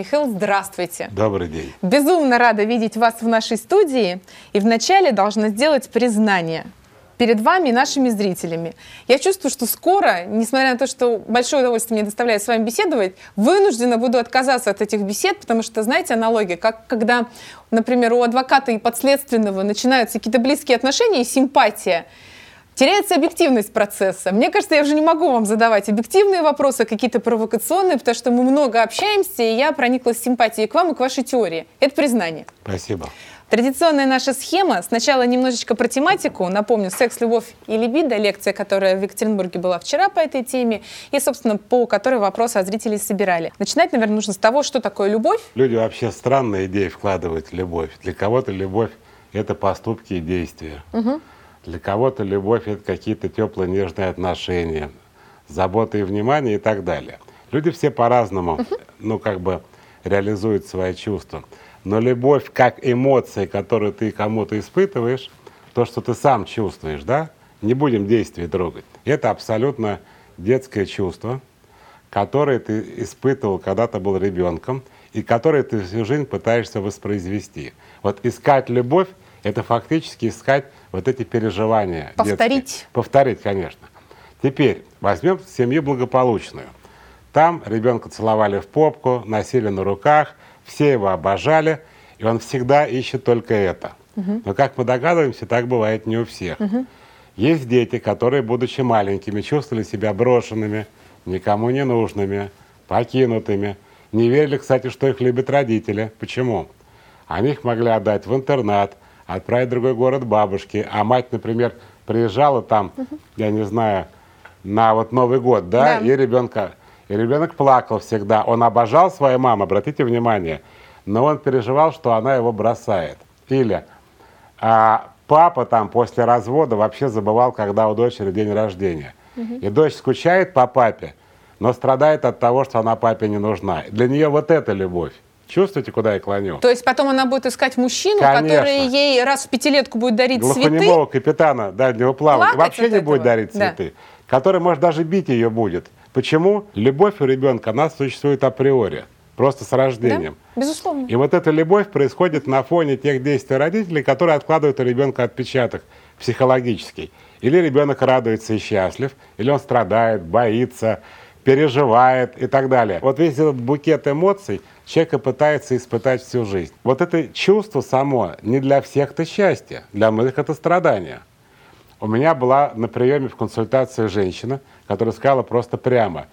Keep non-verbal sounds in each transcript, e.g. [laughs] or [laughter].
Михаил, здравствуйте. Добрый день. Безумно рада видеть вас в нашей студии. И вначале должна сделать признание перед вами и нашими зрителями. Я чувствую, что скоро, несмотря на то, что большое удовольствие мне доставляет с вами беседовать, вынуждена буду отказаться от этих бесед, потому что, знаете, аналогия, как когда, например, у адвоката и подследственного начинаются какие-то близкие отношения и симпатия, теряется объективность процесса. Мне кажется, я уже не могу вам задавать объективные вопросы, какие-то провокационные, потому что мы много общаемся, и я прониклась симпатией к вам и к вашей теории. Это признание. Спасибо. Традиционная наша схема. Сначала немножечко про тематику. Напомню, секс, любовь и либидо, лекция, которая в Екатеринбурге была вчера по этой теме, и, собственно, по которой вопросы от зрителей собирали. Начинать, наверное, нужно с того, что такое любовь. Люди вообще странные идеи вкладывают в любовь. Для кого-то любовь – это поступки и действия. Угу. Для кого-то любовь – это какие-то теплые нежные отношения, забота и внимание и так далее. Люди все по-разному, ну, как бы реализуют свои чувства. Но любовь как эмоция, которую ты кому-то испытываешь, то, что ты сам чувствуешь, да, не будем действий трогать. Это абсолютно детское чувство, которое ты испытывал, когда ты был ребенком, и которое ты всю жизнь пытаешься воспроизвести. Вот искать любовь – это фактически искать вот эти переживания. Повторить. Детские. Повторить, конечно. Теперь возьмем семью благополучную. Там ребенка целовали в попку, носили на руках, все его обожали, и он всегда ищет только это. Угу. Но, как мы догадываемся, так бывает не у всех. Угу. Есть дети, которые, будучи маленькими, чувствовали себя брошенными, никому не нужными, покинутыми. Не верили, кстати, что их любят родители. Почему? Они их могли отдать в интернат, отправить в другой город бабушки, а мать, например, приезжала там, угу. я не знаю, на вот Новый год, да, да. и ребенка, и ребенок плакал всегда. Он обожал свою маму, обратите внимание, но он переживал, что она его бросает. Или а, папа там после развода вообще забывал, когда у дочери день рождения. Угу. И дочь скучает по папе, но страдает от того, что она папе не нужна. Для нее вот это любовь. Чувствуете, куда я клоню? То есть потом она будет искать мужчину, Конечно. который ей раз в пятилетку будет дарить Глухонемого цветы? капитана дальнего плавания вообще не будет дарить цветы. Да. Который, может, даже бить ее будет. Почему? Любовь у ребенка, она существует априори. Просто с рождением. Да, безусловно. И вот эта любовь происходит на фоне тех действий родителей, которые откладывают у ребенка отпечаток психологический. Или ребенок радуется и счастлив, или он страдает, боится, переживает и так далее. Вот весь этот букет эмоций человек и пытается испытать всю жизнь. Вот это чувство само не для всех это счастье, для многих это страдание. У меня была на приеме в консультации женщина, которая сказала просто прямо,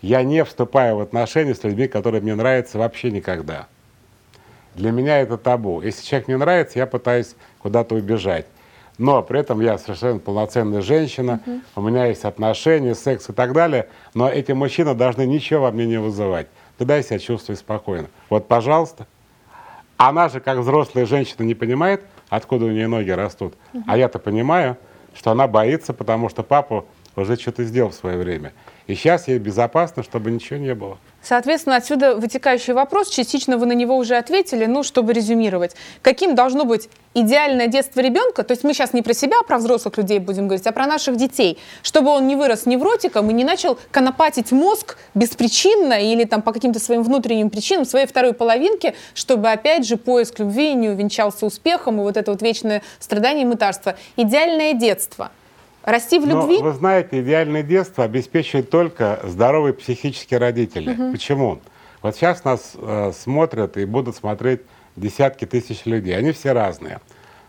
я не вступаю в отношения с людьми, которые мне нравятся вообще никогда. Для меня это табу. Если человек мне нравится, я пытаюсь куда-то убежать но при этом я совершенно полноценная женщина, угу. у меня есть отношения, секс и так далее, но эти мужчины должны ничего во мне не вызывать. Тогда я себя чувствую спокойно. Вот, пожалуйста. Она же, как взрослая женщина, не понимает, откуда у нее ноги растут. Угу. А я-то понимаю, что она боится, потому что папу уже что-то сделал в свое время. И сейчас ей безопасно, чтобы ничего не было. Соответственно, отсюда вытекающий вопрос, частично вы на него уже ответили, ну, чтобы резюмировать. Каким должно быть идеальное детство ребенка, то есть мы сейчас не про себя, а про взрослых людей будем говорить, а про наших детей, чтобы он не вырос невротиком и не начал конопатить мозг беспричинно или там по каким-то своим внутренним причинам своей второй половинки, чтобы опять же поиск любви не увенчался успехом и вот это вот вечное страдание и мытарство. Идеальное детство – Расти в любви? Но, вы знаете, идеальное детство обеспечивает только здоровые психические родители. Угу. Почему? Вот сейчас нас э, смотрят и будут смотреть десятки тысяч людей. Они все разные.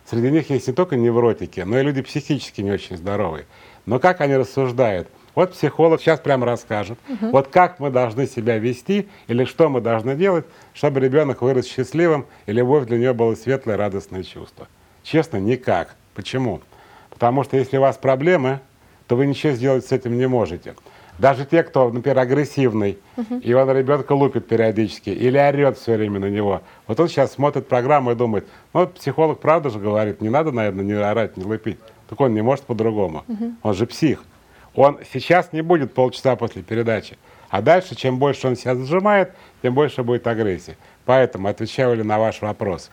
Среди них есть не только невротики, но и люди психически не очень здоровые. Но как они рассуждают? Вот психолог сейчас прямо расскажет, угу. вот как мы должны себя вести или что мы должны делать, чтобы ребенок вырос счастливым и любовь для него было светлое, радостное чувство. Честно, никак. Почему? Потому что если у вас проблемы, то вы ничего сделать с этим не можете. Даже те, кто, например, агрессивный, uh-huh. и он ребенка лупит периодически, или орет все время на него. Вот он сейчас смотрит программу и думает, ну, вот психолог правда же говорит, не надо, наверное, не орать, не лупить. Так он не может по-другому. Uh-huh. Он же псих. Он сейчас не будет полчаса после передачи. А дальше, чем больше он себя зажимает, тем больше будет агрессии. Поэтому, отвечаю ли на ваш вопрос,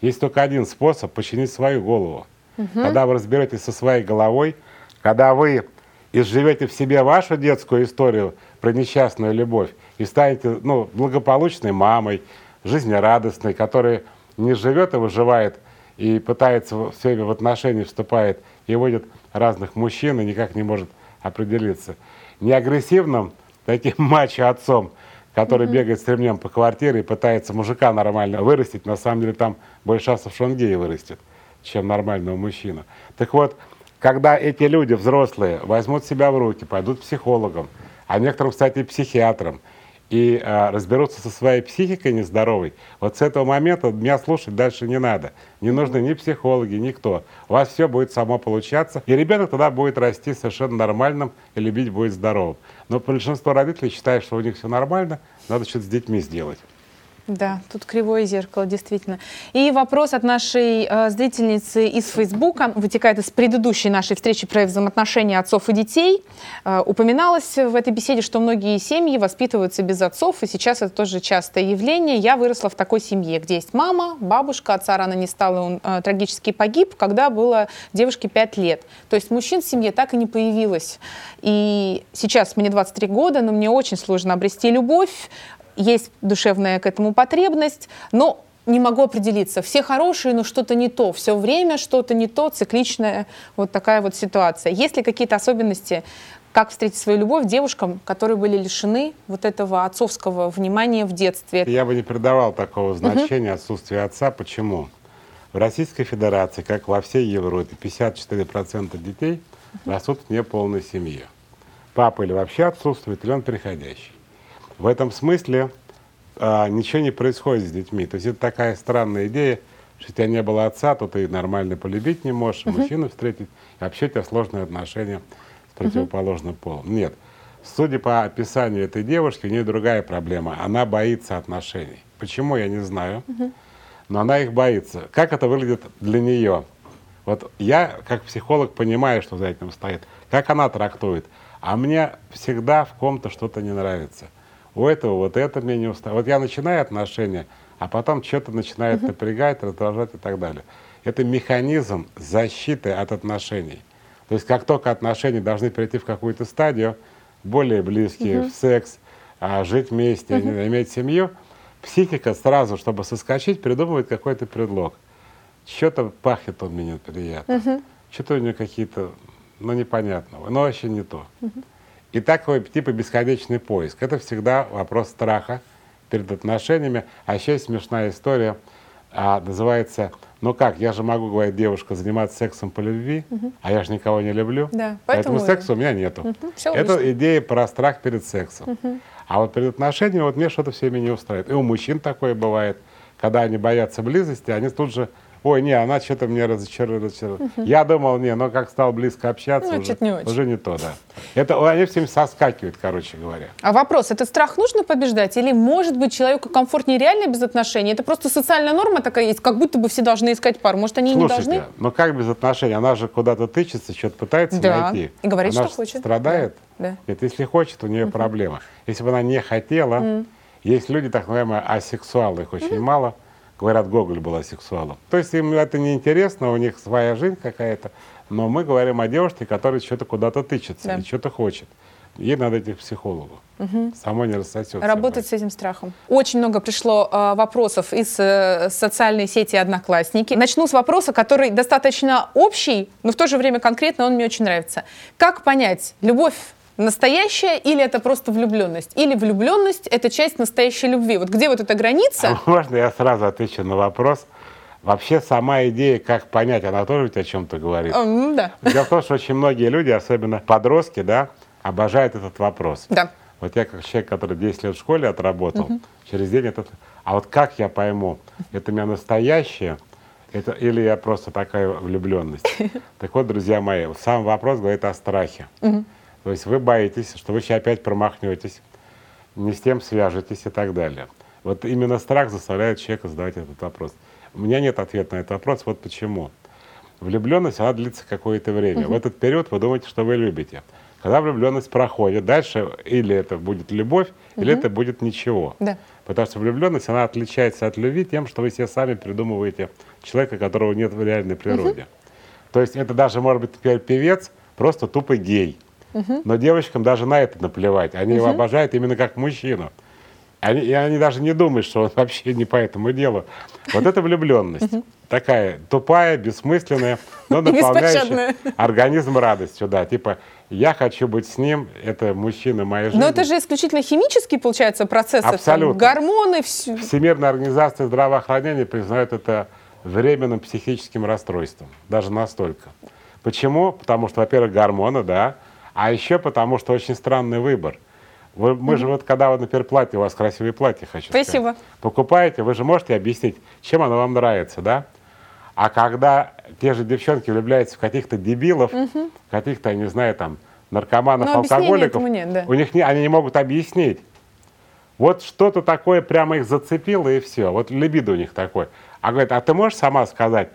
есть только один способ починить свою голову – Угу. Когда вы разберетесь со своей головой, когда вы изживете в себе вашу детскую историю про несчастную любовь и станете ну, благополучной мамой, жизнерадостной, которая не живет и выживает, и пытается все время в отношения вступает и водит разных мужчин и никак не может определиться. Не агрессивным таким [laughs] мачо-отцом, который mm-hmm. бегает с ремнем по квартире и пытается мужика нормально вырастить, на самом деле там больше шансов, что он гея вырастет, чем нормального мужчину. Так вот, когда эти люди, взрослые, возьмут себя в руки, пойдут к психологам, а некоторым, кстати, и психиатрам, и э, разберутся со своей психикой нездоровой, вот с этого момента меня слушать дальше не надо. Не нужны ни психологи, никто. У вас все будет само получаться, и ребенок тогда будет расти совершенно нормальным и любить будет здоровым. Но большинство родителей считают, что у них все нормально, надо что-то с детьми сделать. Да, тут кривое зеркало, действительно. И вопрос от нашей э, зрительницы из Фейсбука, вытекает из предыдущей нашей встречи про взаимоотношения отцов и детей. Э, упоминалось в этой беседе, что многие семьи воспитываются без отцов, и сейчас это тоже частое явление. Я выросла в такой семье, где есть мама, бабушка, отца рано не стало, он э, трагически погиб, когда было девушке 5 лет. То есть мужчин в семье так и не появилось. И сейчас мне 23 года, но мне очень сложно обрести любовь, есть душевная к этому потребность, но не могу определиться. Все хорошие, но что-то не то. Все время что-то не то, цикличная вот такая вот ситуация. Есть ли какие-то особенности, как встретить свою любовь девушкам, которые были лишены вот этого отцовского внимания в детстве? Я бы не придавал такого значения угу. отсутствию отца. Почему? В Российской Федерации, как во всей Европе, 54% детей угу. растут в неполной семье. Папа или вообще отсутствует, или он приходящий. В этом смысле а, ничего не происходит с детьми. То есть это такая странная идея, что у тебя не было отца, то ты нормально полюбить не можешь, uh-huh. мужчину встретить, и вообще у тебя сложные отношения с противоположным uh-huh. полом. Нет. Судя по описанию этой девушки, у нее другая проблема. Она боится отношений. Почему, я не знаю. Uh-huh. Но она их боится. Как это выглядит для нее? Вот я, как психолог, понимаю, что за этим стоит. Как она трактует. А мне всегда в ком-то что-то не нравится у этого вот это мне не устраивает. Вот я начинаю отношения, а потом что-то начинает uh-huh. напрягать, раздражать и так далее. Это механизм защиты от отношений. То есть как только отношения должны перейти в какую-то стадию, более близкие, uh-huh. в секс, а, жить вместе, uh-huh. иметь семью, психика сразу, чтобы соскочить, придумывает какой-то предлог. Что-то пахнет он мне неприятно. Uh-huh. Что-то у него какие-то, ну, непонятного. Но вообще не то. Uh-huh. И такой типа бесконечный поиск. Это всегда вопрос страха перед отношениями. А еще есть смешная история, а, называется «Ну как, я же могу, говорит девушка, заниматься сексом по любви, угу. а я же никого не люблю, да, поэтому, поэтому секса у меня нету». Угу, Это лишнее. идея про страх перед сексом. Угу. А вот перед отношениями вот мне что-то все меня не устраивает. И у мужчин такое бывает, когда они боятся близости, они тут же ой, не, она что-то мне разочаровала. Угу. Я думал, не, но как стал близко общаться, ну, уже, не очень. уже не то, да. Это они всем соскакивают, короче говоря. А вопрос, этот страх нужно побеждать? Или, может быть, человеку комфортнее реально без отношений? Это просто социальная норма такая есть, как будто бы все должны искать пару. Может, они Слушайте, не должны? ну как без отношений? Она же куда-то тычется, что-то пытается да. найти. и говорит, она что хочет. страдает. Да. Да. Нет, если хочет, у нее угу. проблема. Если бы она не хотела, угу. есть люди, так называемые асексуалы, их очень угу. мало – Говорят, Гоголь был асексуалом. То есть им это не интересно, у них своя жизнь какая-то. Но мы говорим о девушке, которая что-то куда-то тычется да. и что-то хочет. Ей надо идти к психологу. Угу. Само не рассосется. Работать с этим страхом. Очень много пришло э, вопросов из э, социальной сети «Одноклассники». Начну с вопроса, который достаточно общий, но в то же время конкретно он мне очень нравится. Как понять, любовь настоящая или это просто влюбленность? Или влюбленность — это часть настоящей любви? Вот где вот эта граница? А [laughs] можно я сразу отвечу на вопрос? Вообще сама идея, как понять, она тоже ведь о чем-то говорит. Mm, да. Дело в том, что очень многие люди, особенно подростки, да, обожают этот вопрос. Да. Вот я как человек, который 10 лет в школе отработал, угу. через день этот... А вот как я пойму, это у меня настоящее, это, или я просто такая влюбленность? [laughs] Так вот, друзья мои, сам вопрос говорит о страхе. То есть вы боитесь, что вы сейчас опять промахнетесь, не с тем свяжетесь и так далее. Вот именно страх заставляет человека задавать этот вопрос. У меня нет ответа на этот вопрос, вот почему. Влюбленность, она длится какое-то время. Угу. В этот период вы думаете, что вы любите. Когда влюбленность проходит, дальше или это будет любовь, угу. или это будет ничего. Да. Потому что влюбленность, она отличается от любви тем, что вы себе сами придумываете человека, которого нет в реальной природе. Угу. То есть это даже может быть теперь певец, просто тупо гей Но девочкам даже на это наплевать. Они его обожают именно как мужчину. Они, и они даже не думают, что он [laughs] вообще не по этому делу. Вот это влюбленность. Такая тупая, бессмысленная, но [laughs] наполняющая организм радостью. Да, типа, я хочу быть с ним, это мужчина моей жизни. Но это же исключительно химический, получается, процесс. Абсолютно. Там, гормоны, все. Всемирная организация здравоохранения признает это временным психическим расстройством. Даже настолько. Почему? Потому что, во-первых, гормоны, да, а еще потому, что очень странный выбор. Вы, мы mm-hmm. же вот, когда, вот, например, платье, у вас красивое платье, хочу Спасибо. сказать, покупаете, вы же можете объяснить, чем оно вам нравится, да? А когда те же девчонки влюбляются в каких-то дебилов, mm-hmm. каких-то, я не знаю, там, наркоманов, Но алкоголиков, нет, да. у них не, они не могут объяснить. Вот что-то такое прямо их зацепило, и все. Вот либидо у них такое. А говорит, а ты можешь сама сказать?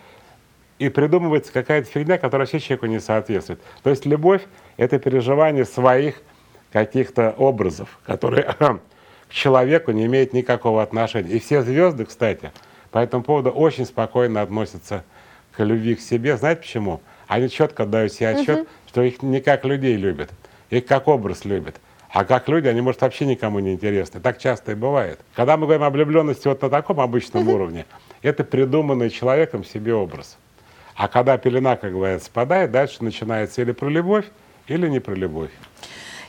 И придумывается какая-то фигня, которая вообще человеку не соответствует. То есть любовь — это переживание своих каких-то образов, которые [clears throat] к человеку не имеют никакого отношения. И все звезды, кстати, по этому поводу очень спокойно относятся к любви к себе. Знаете почему? Они четко дают себе отчет, угу. что их не как людей любят, их как образ любят. А как люди, они, может, вообще никому не интересны. Так часто и бывает. Когда мы говорим о влюбленности вот на таком обычном угу. уровне, это придуманный человеком себе образ. А когда пелена, как говорят, спадает, дальше начинается или про любовь, или не про любовь.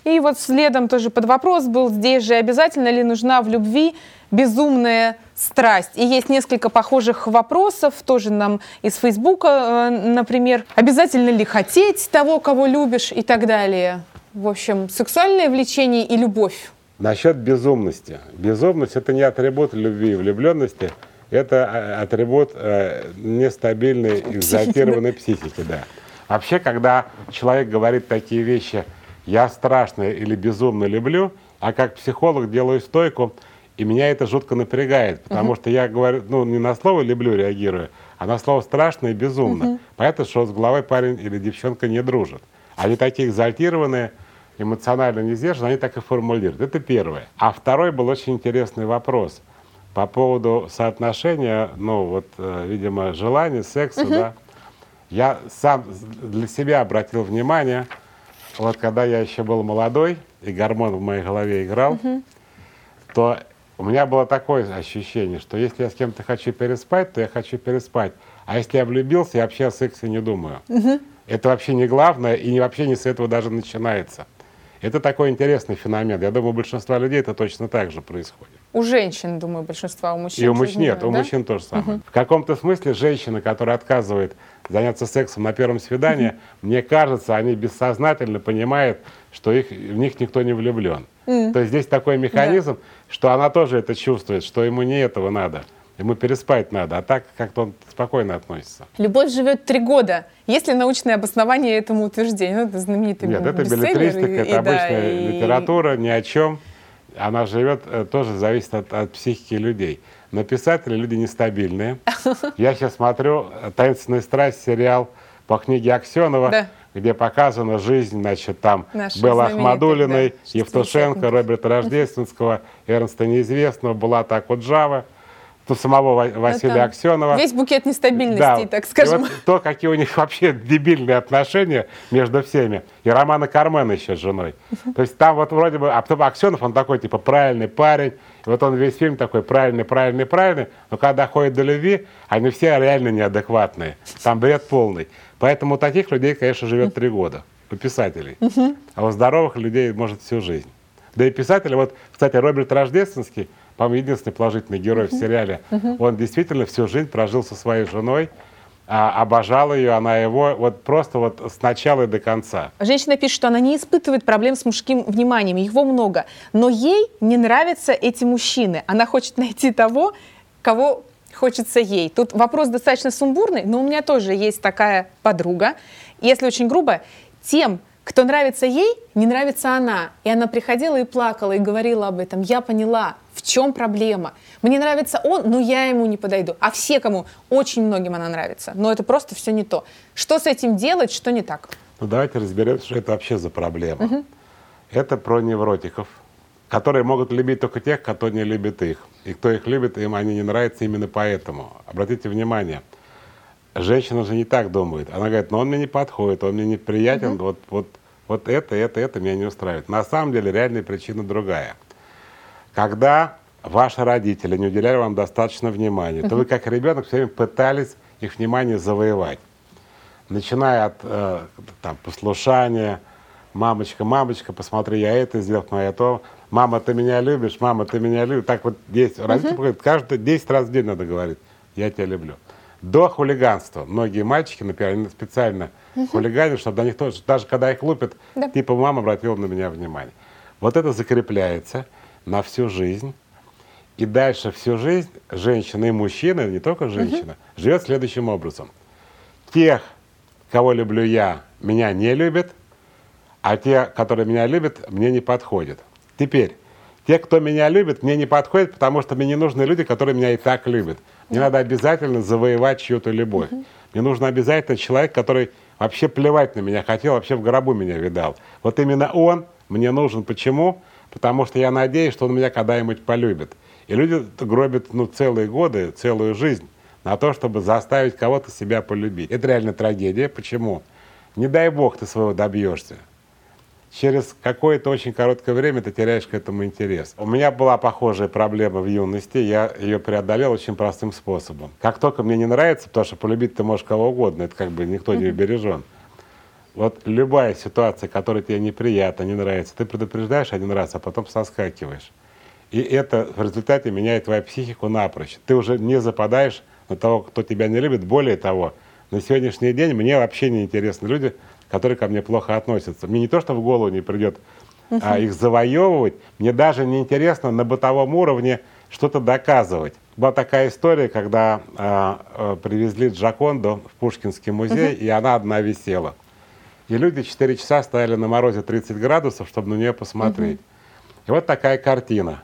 И вот следом тоже под вопрос был здесь же, обязательно ли нужна в любви безумная страсть. И есть несколько похожих вопросов, тоже нам из Фейсбука, э, например, обязательно ли хотеть того, кого любишь и так далее. В общем, сексуальное влечение и любовь. Насчет безумности. Безумность – это не атрибут любви и влюбленности, это э, атрибут э, нестабильной, экзотированной психики. Да. Вообще, когда человек говорит такие вещи – я страшно или безумно люблю, а как психолог делаю стойку, и меня это жутко напрягает, потому uh-huh. что я говорю, ну, не на слово люблю реагирую, а на слово страшно и безумно. Uh-huh. Понятно, что с головой парень или девчонка не дружат. Они такие экзальтированные, эмоционально не сдержаны, они так и формулируют. Это первое. А второй был очень интересный вопрос по поводу соотношения, ну, вот, э, видимо, желания, секса, uh-huh. да. Я сам для себя обратил внимание – вот когда я еще был молодой, и гормон в моей голове играл, угу. то у меня было такое ощущение, что если я с кем-то хочу переспать, то я хочу переспать. А если я влюбился, я вообще о сексе не думаю. Угу. Это вообще не главное, и вообще не с этого даже начинается. Это такой интересный феномен. Я думаю, у большинства людей это точно так же происходит. У женщин, думаю, большинства, у мужчин. И у мужчин нет, да? у мужчин тоже самое. Угу. В каком-то смысле женщина, которая отказывает заняться сексом на первом свидании, угу. мне кажется, они бессознательно понимают, что их, в них никто не влюблен. Mm. То есть здесь такой механизм, да. что она тоже это чувствует, что ему не этого надо. Ему переспать надо, а так как-то он спокойно относится. Любовь живет три года. Есть ли научное обоснование этому утверждению? Ну, это знаменитый Нет, это билетристика, и, это и, обычная да, литература, ни о чем. Она живет, э, тоже зависит от, от психики людей. Но писатели люди нестабильные. [laughs] Я сейчас смотрю «Таинственная страсть» сериал по книге Аксенова, да. где показана жизнь, значит, там Белла Ахмадулиной, да, Евтушенко, Роберта Рождественского, Эрнста Неизвестного, Булата Акуджава ну, самого Василия Это Аксенова. Весь букет нестабильности, да. так скажем. И вот то, какие у них вообще дебильные отношения между всеми. И Романа Кармена еще с женой. То есть там вот вроде бы, а потом Аксенов, он такой, типа, правильный парень. И вот он весь фильм такой правильный, правильный, правильный. Но когда доходит до любви, они все реально неадекватные. Там бред полный. Поэтому у таких людей, конечно, живет три года. У писателей. А у здоровых людей может всю жизнь. Да и писатели, вот, кстати, Роберт Рождественский, по-моему, единственный положительный герой в сериале. Он действительно всю жизнь прожил со своей женой, а, обожал ее, она его вот просто вот с начала и до конца. Женщина пишет, что она не испытывает проблем с мужским вниманием, его много, но ей не нравятся эти мужчины. Она хочет найти того, кого хочется ей. Тут вопрос достаточно сумбурный, но у меня тоже есть такая подруга. Если очень грубо, тем, кто нравится ей, не нравится она. И она приходила и плакала, и говорила об этом. Я поняла, в чем проблема. Мне нравится он, но я ему не подойду. А все, кому очень многим она нравится. Но это просто все не то. Что с этим делать, что не так? Ну давайте разберемся, что это вообще за проблема. Угу. Это про невротиков, которые могут любить только тех, кто не любит их. И кто их любит, им они не нравятся именно поэтому. Обратите внимание, женщина же не так думает. Она говорит, ну он мне не подходит, он мне неприятен, угу. вот, вот вот это, это, это меня не устраивает. На самом деле реальная причина другая. Когда ваши родители не уделяли вам достаточно внимания, то вы как ребенок все время пытались их внимание завоевать. Начиная от э, там, послушания, мамочка, мамочка, посмотри, я это сделал, но я то. Мама, ты меня любишь, мама, ты меня любишь. Так вот 10, uh-huh. родители говорят, каждый 10 раз в день надо говорить, я тебя люблю. До хулиганства. Многие мальчики, например, специально uh-huh. хулиганят, чтобы до них тоже, даже когда их лупят, да. типа мама обратила на меня внимание. Вот это закрепляется на всю жизнь. И дальше всю жизнь женщина и мужчина, не только женщина, uh-huh. живет следующим образом. Тех, кого люблю я, меня не любят, а те, которые меня любят, мне не подходят. Теперь, те, кто меня любит, мне не подходят, потому что мне не нужны люди, которые меня и так любят. Мне надо обязательно завоевать чью-то любовь. Мне нужно обязательно человек, который вообще плевать на меня хотел, вообще в гробу меня видал. Вот именно он мне нужен. Почему? Потому что я надеюсь, что он меня когда-нибудь полюбит. И люди гробят ну, целые годы, целую жизнь на то, чтобы заставить кого-то себя полюбить. Это реально трагедия. Почему? Не дай бог ты своего добьешься через какое-то очень короткое время ты теряешь к этому интерес. У меня была похожая проблема в юности, я ее преодолел очень простым способом. Как только мне не нравится, потому что полюбить ты можешь кого угодно, это как бы никто не бережен. Вот любая ситуация, которая тебе неприятна, не нравится, ты предупреждаешь один раз, а потом соскакиваешь. И это в результате меняет твою психику напрочь. Ты уже не западаешь на того, кто тебя не любит. Более того, на сегодняшний день мне вообще не интересны люди, которые ко мне плохо относятся. Мне не то, что в голову не придет uh-huh. а их завоевывать, мне даже не интересно на бытовом уровне что-то доказывать. Была такая история, когда а, а, привезли Джаконду в Пушкинский музей, uh-huh. и она одна висела. И люди 4 часа стояли на морозе 30 градусов, чтобы на нее посмотреть. Uh-huh. И вот такая картина.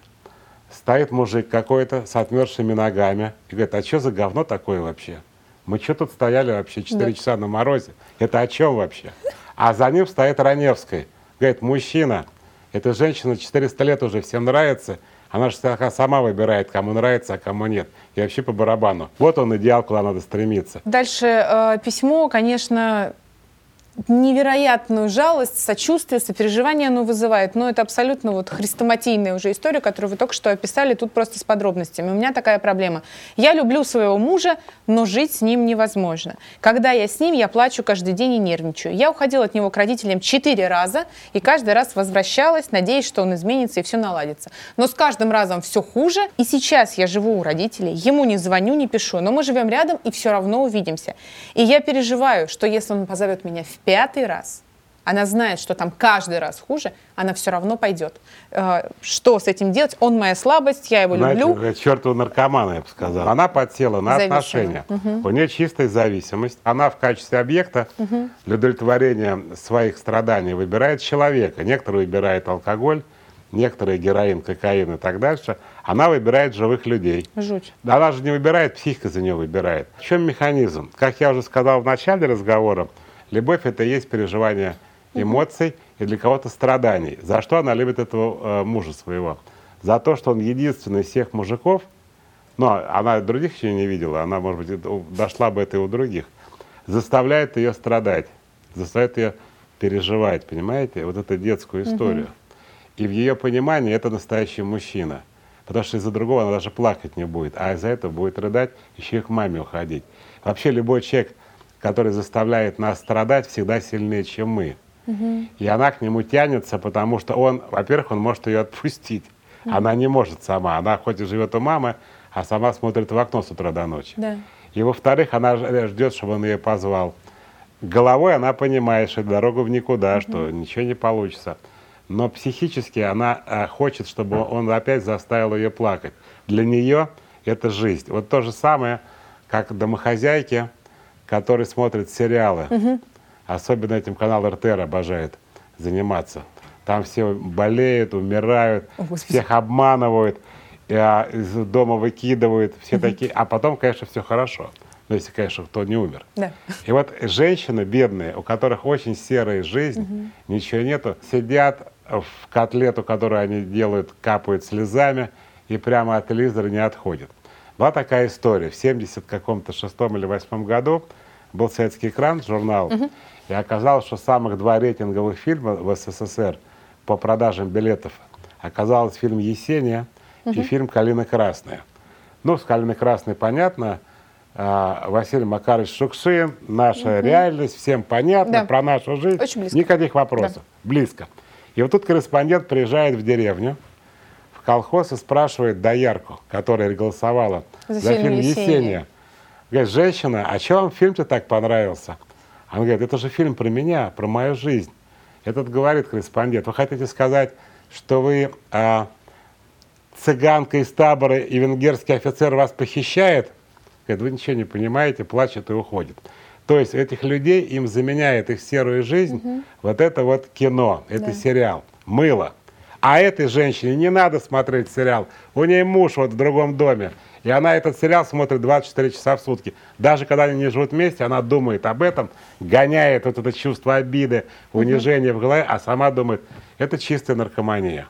Стоит мужик какой-то с отмерзшими ногами и говорит, а что за говно такое вообще? Мы что тут стояли вообще 4 да. часа на морозе? Это о чем вообще? А за ним стоит Раневский. Говорит, мужчина, эта женщина 400 лет уже всем нравится, она же сама выбирает, кому нравится, а кому нет. И вообще по барабану. Вот он идеал, куда надо стремиться. Дальше э, письмо, конечно, невероятную жалость, сочувствие, сопереживание оно вызывает. Но это абсолютно вот хрестоматийная уже история, которую вы только что описали, тут просто с подробностями. У меня такая проблема. Я люблю своего мужа, но жить с ним невозможно. Когда я с ним, я плачу каждый день и нервничаю. Я уходила от него к родителям четыре раза и каждый раз возвращалась, надеясь, что он изменится и все наладится. Но с каждым разом все хуже. И сейчас я живу у родителей, ему не звоню, не пишу, но мы живем рядом и все равно увидимся. И я переживаю, что если он позовет меня в пятый раз, она знает, что там каждый раз хуже, она все равно пойдет. Э, что с этим делать? Он моя слабость, я его Знаете, люблю. Чертова наркомана, я бы сказал. Она подсела на Зависимая. отношения. Угу. У нее чистая зависимость. Она в качестве объекта угу. для удовлетворения своих страданий выбирает человека. Некоторые выбирают алкоголь, некоторые героин, кокаин и так дальше. Она выбирает живых людей. Жуть. Она же не выбирает, психика за нее выбирает. В чем механизм? Как я уже сказал в начале разговора, Любовь это и есть переживание эмоций и для кого-то страданий. За что она любит этого э, мужа своего? За то, что он единственный из всех мужиков, но она других еще не видела, она, может быть, дошла бы это и у других, заставляет ее страдать, заставляет ее переживать, понимаете, вот эту детскую историю. Угу. И в ее понимании это настоящий мужчина. Потому что из-за другого она даже плакать не будет, а из-за этого будет рыдать, еще и к маме уходить. Вообще любой человек, который заставляет нас страдать, всегда сильнее, чем мы. Угу. И она к нему тянется, потому что он, во-первых, он может ее отпустить. Угу. Она не может сама. Она хоть и живет у мамы, а сама смотрит в окно с утра до ночи. Да. И во-вторых, она ждет, чтобы он ее позвал. Головой она понимает, что это дорога в никуда, угу. что ничего не получится. Но психически она а, хочет, чтобы он опять заставил ее плакать. Для нее это жизнь. Вот то же самое, как домохозяйки, который смотрит сериалы. Угу. Особенно этим канал РТР обожает заниматься. Там все болеют, умирают, О, всех обманывают, а, из дома выкидывают, все угу. такие. А потом, конечно, все хорошо. Ну, если, конечно, кто не умер. Да. И вот женщины бедные, у которых очень серая жизнь, угу. ничего нету, сидят в котлету, которую они делают, капают слезами, и прямо от телевизора не отходят. Была такая история. В 70 каком-то шестом или восьмом году был советский экран, журнал, угу. и оказалось, что самых два рейтинговых фильма в СССР по продажам билетов оказалось фильм «Есения» угу. и фильм «Калина красная». Ну, с «Калиной красной» понятно, а, Василий Макарович Шукшин, наша угу. реальность, всем понятно, да. про нашу жизнь. Очень близко. Никаких вопросов. Да. Близко. И вот тут корреспондент приезжает в деревню, колхоз и спрашивает доярку, которая голосовала за, за фильм «Есения». Есения. Говорит, женщина, а что вам фильм-то так понравился? Она говорит, это же фильм про меня, про мою жизнь. Этот говорит корреспондент, вы хотите сказать, что вы а, цыганка из табора и венгерский офицер вас похищает? Говорит, вы ничего не понимаете, плачет и уходит. То есть этих людей им заменяет их серую жизнь угу. вот это вот кино, это да. сериал, мыло. А этой женщине не надо смотреть сериал. У нее муж вот в другом доме. И она этот сериал смотрит 24 часа в сутки. Даже когда они не живут вместе, она думает об этом, гоняет вот это чувство обиды, унижения в голове, а сама думает, это чистая наркомания.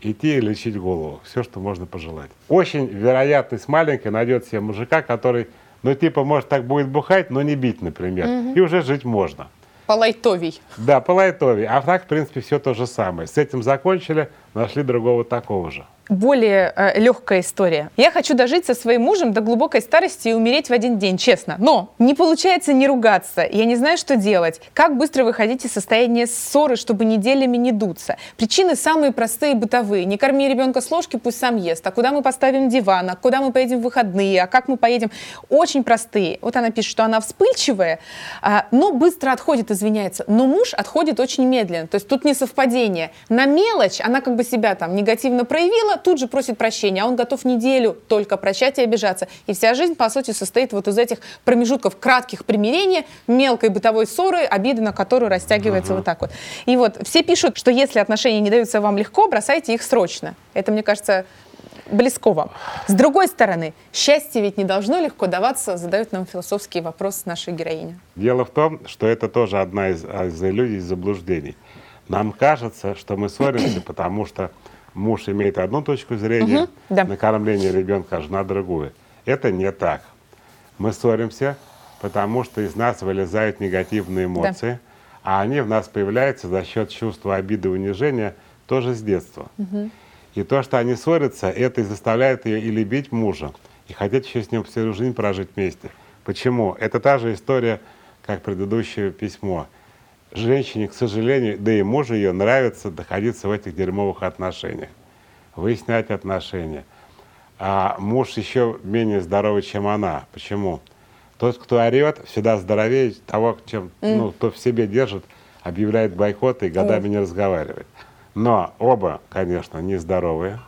Идти и лечить голову. Все, что можно пожелать. Очень вероятность маленькая найдет себе мужика, который, ну типа, может так будет бухать, но не бить, например. Угу. И уже жить можно. Полайтовий. Да, полайтовий. А так, в принципе, все то же самое. С этим закончили, нашли другого такого же более э, легкая история. Я хочу дожить со своим мужем до глубокой старости и умереть в один день, честно. Но не получается не ругаться. Я не знаю, что делать. Как быстро выходить из состояния ссоры, чтобы неделями не дуться? Причины самые простые бытовые. Не корми ребенка с ложки, пусть сам ест. А куда мы поставим диван? А куда мы поедем в выходные? А как мы поедем? Очень простые. Вот она пишет, что она вспыльчивая, а, но быстро отходит, извиняется. Но муж отходит очень медленно. То есть тут не совпадение. На мелочь она как бы себя там негативно проявила, тут же просит прощения, а он готов неделю только прощать и обижаться. И вся жизнь, по сути, состоит вот из этих промежутков кратких примирения, мелкой бытовой ссоры, обиды на которую растягивается uh-huh. вот так вот. И вот все пишут, что если отношения не даются вам легко, бросайте их срочно. Это, мне кажется, близко вам. С другой стороны, счастье ведь не должно легко даваться, задают нам философский вопрос нашей героини. Дело в том, что это тоже одна из, из иллюзий, из заблуждений. Нам кажется, что мы ссоримся, потому что муж имеет одну точку зрения, угу, да. на кормление ребенка, а жена другую. Это не так. Мы ссоримся, потому что из нас вылезают негативные эмоции, да. а они в нас появляются за счет чувства обиды и унижения тоже с детства. Угу. И то, что они ссорятся, это и заставляет ее и любить мужа, и хотеть еще с ним всю жизнь прожить вместе. Почему? Это та же история, как предыдущее письмо – женщине, к сожалению, да и мужу ее нравится находиться в этих дерьмовых отношениях, выяснять отношения. А муж еще менее здоровый, чем она. Почему? Тот, кто орет, всегда здоровее того, чем, mm. ну, кто в себе держит, объявляет бойкот и годами mm. не разговаривает. Но оба, конечно, нездоровые.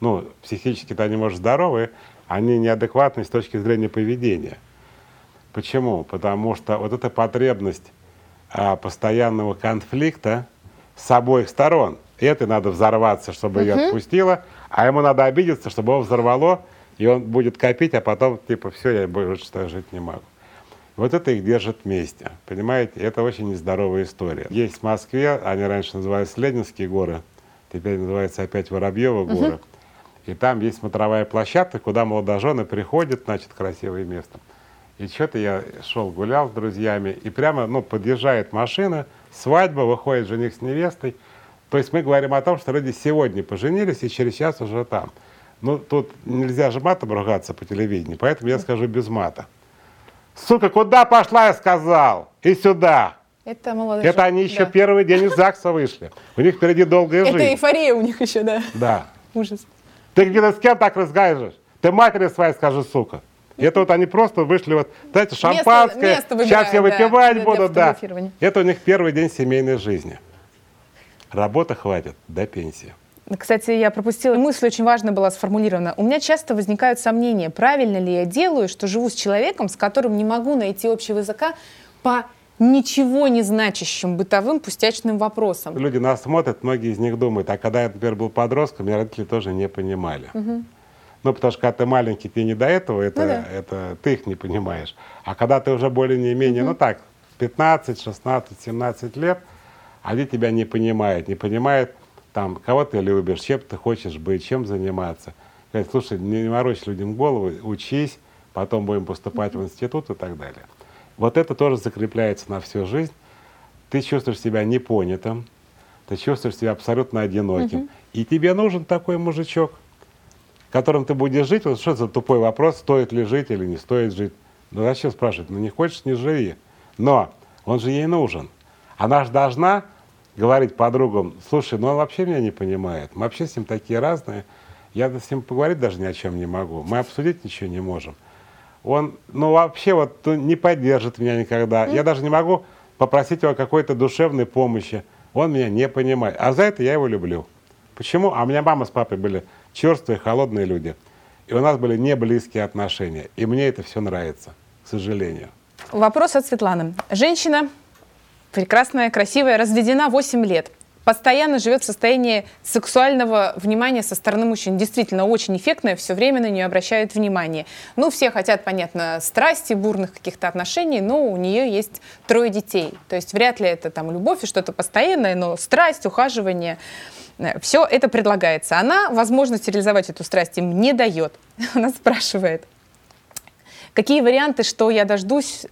Ну, психически-то они, может, здоровые, они неадекватны с точки зрения поведения. Почему? Потому что вот эта потребность постоянного конфликта с обоих сторон. Это надо взорваться, чтобы uh-huh. ее отпустило, а ему надо обидеться, чтобы его взорвало, и он будет копить, а потом, типа, все, я больше что жить не могу. Вот это их держит вместе, понимаете? Это очень нездоровая история. Есть в Москве, они раньше назывались Ленинские горы, теперь называется опять Воробьева горы. Uh-huh. И там есть смотровая площадка, куда молодожены приходят, значит, красивое место. И что-то я шел, гулял с друзьями, и прямо, ну, подъезжает машина, свадьба, выходит жених с невестой. То есть мы говорим о том, что люди сегодня поженились, и через час уже там. Ну, тут нельзя же матом ругаться по телевидению, поэтому я скажу без мата. Сука, куда пошла, я сказал? И сюда. Это молодые. Это они еще да. первый день из ЗАГСа вышли. У них впереди долгая жизнь. Это эйфория у них еще, да. Да. Ужас. Ты где-то с кем так разговариваешь? Ты матери своей скажи, сука. Это вот они просто вышли, вот, знаете, шампанское, место, место сейчас я выпивать да, буду, да. Это у них первый день семейной жизни. Работа хватит до пенсии. Кстати, я пропустила мысль, очень важно была сформулирована. У меня часто возникают сомнения, правильно ли я делаю, что живу с человеком, с которым не могу найти общего языка по ничего не значащим бытовым пустячным вопросам. Люди нас смотрят, многие из них думают, а когда я, например, был подростком, меня родители тоже не понимали. Угу. Ну, потому что когда ты маленький, ты не до этого, это, ну, да. это ты их не понимаешь. А когда ты уже более-менее, угу. ну так, 15, 16, 17 лет, они тебя не понимают, не понимают, там, кого ты любишь, чем ты хочешь быть, чем заниматься. Говорят, слушай, не, не морочь людям голову, учись, потом будем поступать в институт и так далее. Вот это тоже закрепляется на всю жизнь. Ты чувствуешь себя непонятым, ты чувствуешь себя абсолютно одиноким. Угу. И тебе нужен такой мужичок, которым ты будешь жить. Вот что за тупой вопрос, стоит ли жить или не стоит жить. Ну зачем спрашивать? Ну не хочешь, не живи. Но он же ей нужен. Она же должна говорить подругам, слушай, ну он вообще меня не понимает. Мы вообще с ним такие разные. Я с ним поговорить даже ни о чем не могу. Мы обсудить ничего не можем. Он, ну вообще вот не поддержит меня никогда. Я даже не могу попросить его какой-то душевной помощи. Он меня не понимает. А за это я его люблю. Почему? А у меня мама с папой были черствые, холодные люди. И у нас были не близкие отношения. И мне это все нравится, к сожалению. Вопрос от Светланы. Женщина прекрасная, красивая, разведена 8 лет. Постоянно живет в состоянии сексуального внимания со стороны мужчин. Действительно, очень эффектная, все время на нее обращают внимание. Ну, все хотят, понятно, страсти, бурных каких-то отношений, но у нее есть трое детей. То есть вряд ли это там любовь и что-то постоянное, но страсть, ухаживание, э, все это предлагается. Она возможность реализовать эту страсть им не дает. [laughs] Она спрашивает, какие варианты, что я дождусь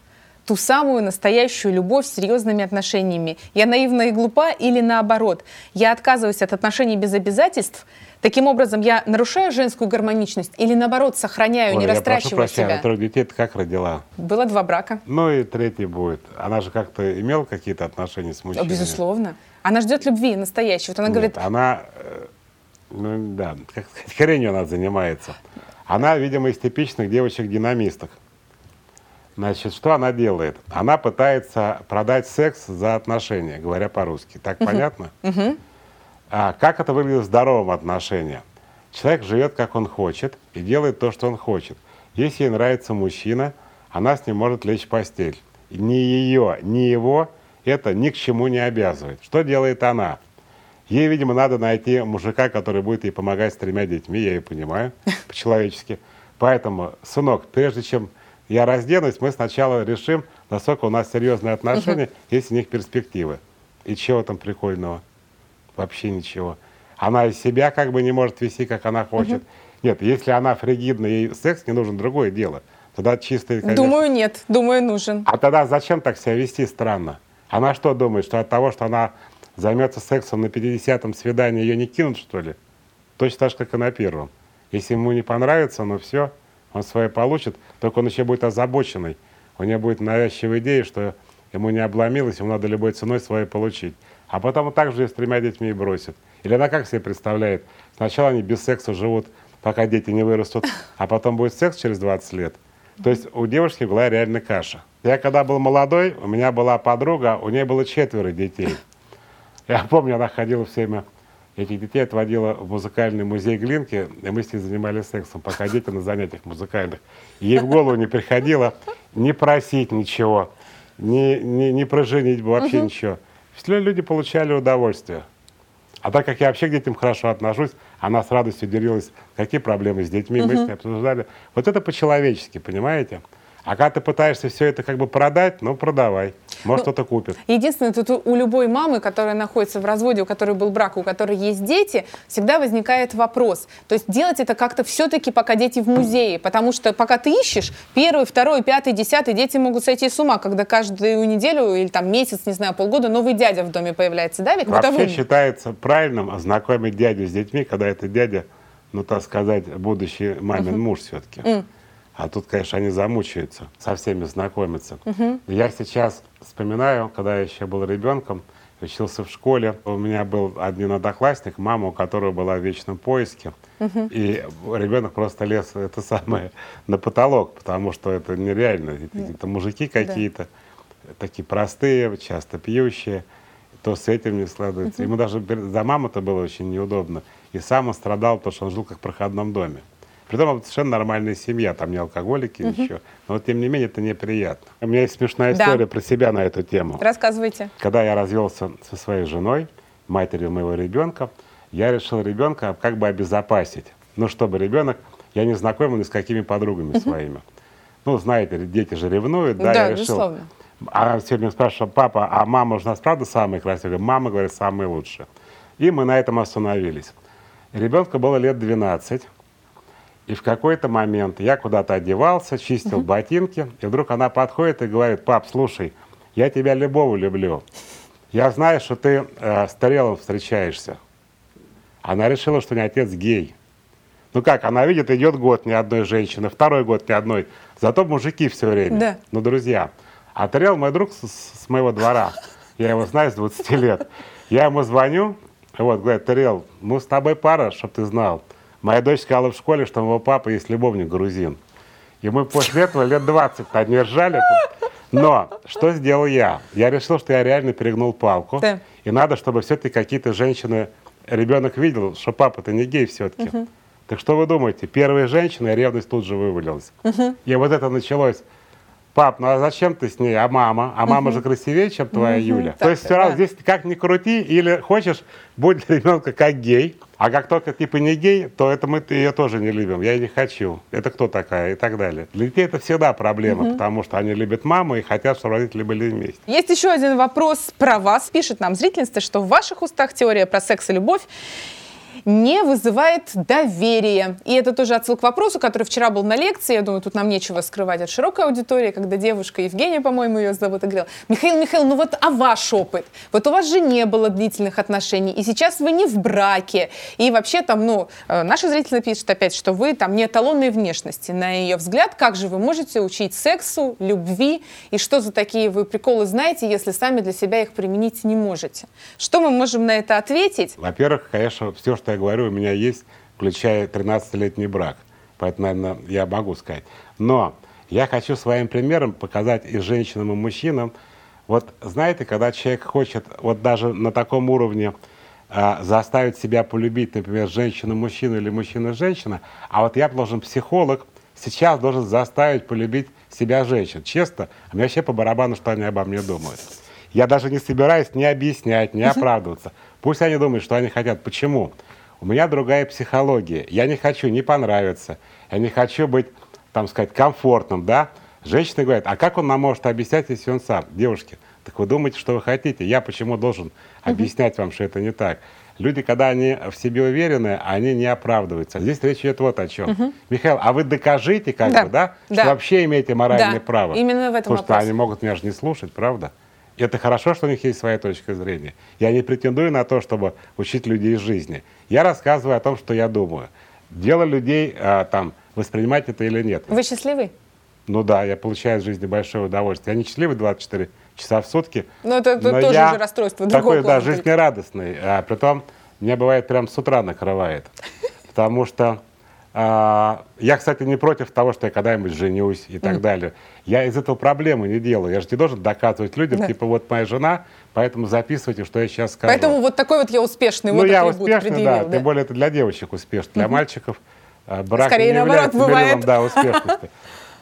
ту самую настоящую любовь с серьезными отношениями. Я наивна и глупа или наоборот? Я отказываюсь от отношений без обязательств. Таким образом, я нарушаю женскую гармоничность или наоборот сохраняю, Ой, не растрачиваю себя? Я трое детей ты как родила? Было два брака. Ну и третий будет. Она же как-то имела какие-то отношения с мужчиной? Безусловно. Она ждет любви настоящей. Вот она Нет, говорит... она, э, ну да, как [laughs] хренью она занимается. Она, видимо, из типичных девочек-динамисток. Значит, что она делает? Она пытается продать секс за отношения, говоря по-русски. Так uh-huh. понятно? Uh-huh. А как это выглядит в здоровом отношении? Человек живет, как он хочет, и делает то, что он хочет. Если ей нравится мужчина, она с ним может лечь в постель. Ни ее, ни его это ни к чему не обязывает. Что делает она? Ей, видимо, надо найти мужика, который будет ей помогать с тремя детьми, я ее понимаю, [laughs] по-человечески. Поэтому, сынок, прежде чем я разденусь, мы сначала решим, насколько у нас серьезные отношения, угу. есть у них перспективы. И чего там прикольного? Вообще ничего. Она из себя как бы не может вести, как она хочет. Угу. Нет, если она фригидна, ей секс не нужен, другое дело. Тогда чистый, конечно. Думаю, нет. Думаю, нужен. А тогда зачем так себя вести странно? Она что думает, что от того, что она займется сексом на 50-м свидании, ее не кинут, что ли? Точно так же, как и на первом. Если ему не понравится, ну все – он свое получит, только он еще будет озабоченный. У него будет навязчивая идея, что ему не обломилось, ему надо любой ценой свое получить. А потом он также с тремя детьми и бросит. Или она как себе представляет? Сначала они без секса живут, пока дети не вырастут, [laughs] а потом будет секс через 20 лет. То есть у девушки была реально каша. Я когда был молодой, у меня была подруга, у нее было четверо детей. Я помню, она ходила все время этих детей отводила в музыкальный музей Глинки, и мы с ней занимались сексом, пока дети на занятиях музыкальных. ей в голову не приходило не просить ничего, не, не, не проженить вообще угу. ничего. Все люди получали удовольствие. А так как я вообще к детям хорошо отношусь, она с радостью делилась, какие проблемы с детьми, угу. мы с ней обсуждали. Вот это по-человечески, понимаете? А когда ты пытаешься все это как бы продать, ну продавай. Может, ну, кто-то купит. Единственное, тут у любой мамы, которая находится в разводе, у которой был брак, у которой есть дети, всегда возникает вопрос. То есть делать это как-то все-таки, пока дети в музее. Потому что пока ты ищешь, первый, второй, пятый, десятый, дети могут сойти с ума, когда каждую неделю или там месяц, не знаю, полгода новый дядя в доме появляется. Да, ведь Вообще бытовым... считается правильным ознакомить дядю с детьми, когда это дядя, ну, так сказать, будущий мамин uh-huh. муж все-таки. Uh-huh. А тут, конечно, они замучаются, со всеми знакомиться. Угу. Я сейчас вспоминаю, когда я еще был ребенком, учился в школе. У меня был один одноклассник, мама, у которого была в вечном поиске. Угу. И ребенок просто лез это самое на потолок, потому что это нереально. Это, это мужики какие-то, да. такие простые, часто пьющие. То с этим не складывается. Угу. Ему даже за маму-то было очень неудобно. И сам он страдал, потому что он жил как в проходном доме. Притом совершенно нормальная семья, там не алкоголики, угу. ничего. Но вот, тем не менее это неприятно. У меня есть смешная история да. про себя на эту тему. Рассказывайте. Когда я развелся со своей женой, матерью моего ребенка, я решил ребенка как бы обезопасить. Ну, чтобы ребенок, я не знакомый ни с какими подругами угу. своими. Ну, знаете, дети же ревнуют, да, да я решил. Безусловно. Она сегодня спрашивала, папа, а мама у нас правда самая красивая? Мама говорит, самая лучшая. И мы на этом остановились. Ребенку было лет 12. И в какой-то момент я куда-то одевался, чистил угу. ботинки, и вдруг она подходит и говорит, пап, слушай, я тебя любого люблю. Я знаю, что ты э, с Тарелом встречаешься. Она решила, что не отец гей. Ну как, она видит, идет год ни одной женщины, второй год ни одной. Зато мужики все время. Да. Ну, друзья. А Тарел мой друг с, с моего двора. Я его знаю с 20 лет. Я ему звоню, вот, говорит, Тарел, мы с тобой пара, чтобы ты знал. Моя дочь сказала в школе, что у моего папы есть любовник грузин. И мы после этого лет 20 одни ржали. Но что сделал я? Я решил, что я реально перегнул палку. Да. И надо, чтобы все-таки какие-то женщины, ребенок видел, что папа-то не гей все-таки. Угу. Так что вы думаете? Первые женщины, ревность тут же вывалилась. Угу. И вот это началось. Пап, ну а зачем ты с ней? А мама? А мама угу. же красивее, чем твоя угу. Юля. Так, То есть все равно здесь как ни крути, или хочешь, будь для ребенка как гей, а как только типа не гей, то это мы ее тоже не любим. Я не хочу. Это кто такая? И так далее. Для детей это всегда проблема, угу. потому что они любят маму и хотят, чтобы родители были вместе. Есть еще один вопрос про вас. Пишет нам зрительница, что в ваших устах теория про секс и любовь не вызывает доверия. И это тоже отсыл к вопросу, который вчера был на лекции. Я думаю, тут нам нечего скрывать от широкой аудитории, когда девушка Евгения, по-моему, ее зовут, говорила, Михаил, Михаил, ну вот а ваш опыт? Вот у вас же не было длительных отношений, и сейчас вы не в браке. И вообще там, ну, э, наша зрительница пишет опять, что вы там не эталонной внешности. На ее взгляд, как же вы можете учить сексу, любви, и что за такие вы приколы знаете, если сами для себя их применить не можете? Что мы можем на это ответить? Во-первых, конечно, все, что я говорю, у меня есть, включая 13-летний брак. Поэтому, наверное, я могу сказать. Но я хочу своим примером показать и женщинам, и мужчинам, вот знаете, когда человек хочет вот даже на таком уровне э, заставить себя полюбить, например, женщину-мужчину или мужчину-женщина, а вот я должен психолог, сейчас должен заставить полюбить себя женщин. Честно, а мне вообще по барабану, что они обо мне думают. Я даже не собираюсь ни объяснять, ни оправдываться. Пусть они думают, что они хотят. Почему? У меня другая психология. Я не хочу не понравиться, я не хочу быть, там сказать, комфортным, да? Женщина говорит, а как он нам может объяснять, если он сам? Девушки, так вы думаете, что вы хотите? Я почему должен объяснять вам, что это не так? Люди, когда они в себе уверены, они не оправдываются. Здесь речь идет вот о чем. Угу. Михаил, а вы докажите, как да. бы, да, да, что вообще имеете моральное да. право. Именно в этом Потому вопрос. что они могут меня же не слушать, правда? Это хорошо, что у них есть своя точка зрения. Я не претендую на то, чтобы учить людей жизни. Я рассказываю о том, что я думаю. Дело людей а, там, воспринимать это или нет. Вы счастливый? Ну да, я получаю от жизни большое удовольствие. Я не счастливый 24 часа в сутки. Ну, но это, это но тоже я же расстройство. Такой, да, жизнерадостный. А, притом, меня бывает прям с утра накрывает. [laughs] Потому что я, кстати, не против того, что я когда-нибудь женюсь и так mm. далее. Я из этого проблемы не делаю. Я же не должен доказывать людям, да. типа, вот моя жена, поэтому записывайте, что я сейчас скажу. Поэтому вот такой вот я успешный. Ну, вот я успешный, да, да. Тем более это для девочек успешно. Для mm-hmm. мальчиков а, брак Скорее, не наоборот, является бывает. мерилом да, успешности.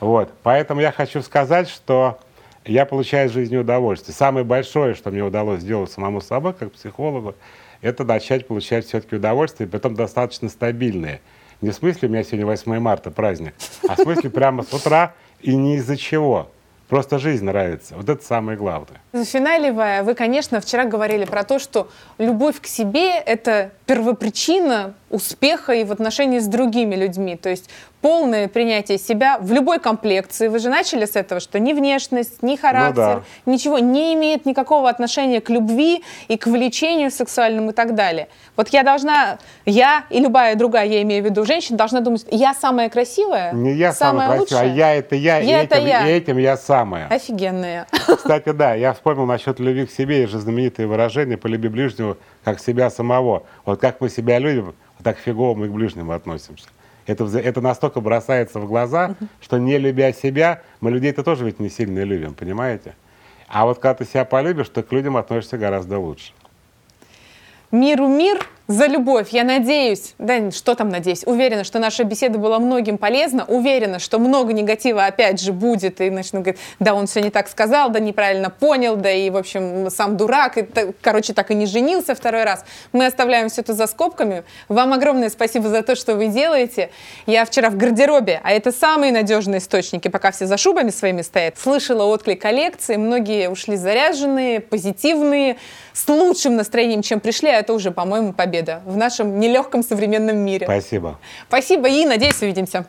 Вот. Поэтому я хочу сказать, что я получаю из жизни удовольствие. Самое большое, что мне удалось сделать самому собой, как психологу, это начать получать все-таки удовольствие, и потом достаточно стабильное. Не в смысле, у меня сегодня 8 марта праздник, а в смысле прямо с утра и не из-за чего. Просто жизнь нравится. Вот это самое главное. Зафиналивая, вы, конечно, вчера говорили про то, что любовь к себе — это первопричина успеха и в отношении с другими людьми. То есть полное принятие себя в любой комплекции. Вы же начали с этого, что ни внешность, ни характер, ну, да. ничего не имеет никакого отношения к любви и к влечению сексуальному и так далее. Вот я должна, я и любая другая, я имею в виду женщина, должна думать, я самая красивая, Не я самая, самая красивая, лучшая, а я это я, я и, это этим, я. и этим я самая. Офигенная. Кстати, да, я вспомнил насчет любви к себе, есть же знаменитое выражение «полюби ближнего, как себя самого». Вот как мы себя любим, так фигово мы к ближнему относимся. Это, это настолько бросается в глаза, что не любя себя, мы людей-то тоже ведь не сильно любим, понимаете? А вот когда ты себя полюбишь, то к людям относишься гораздо лучше. Миру мир, за любовь. Я надеюсь, да что там надеюсь, уверена, что наша беседа была многим полезна, уверена, что много негатива опять же будет, и начну говорить, да, он все не так сказал, да, неправильно понял, да, и, в общем, сам дурак, и, короче, так и не женился второй раз. Мы оставляем все это за скобками. Вам огромное спасибо за то, что вы делаете. Я вчера в гардеробе, а это самые надежные источники, пока все за шубами своими стоят, слышала отклик коллекции, многие ушли заряженные, позитивные, с лучшим настроением, чем пришли, а это уже, по-моему, победа победа в нашем нелегком современном мире. Спасибо. Спасибо и надеюсь, увидимся.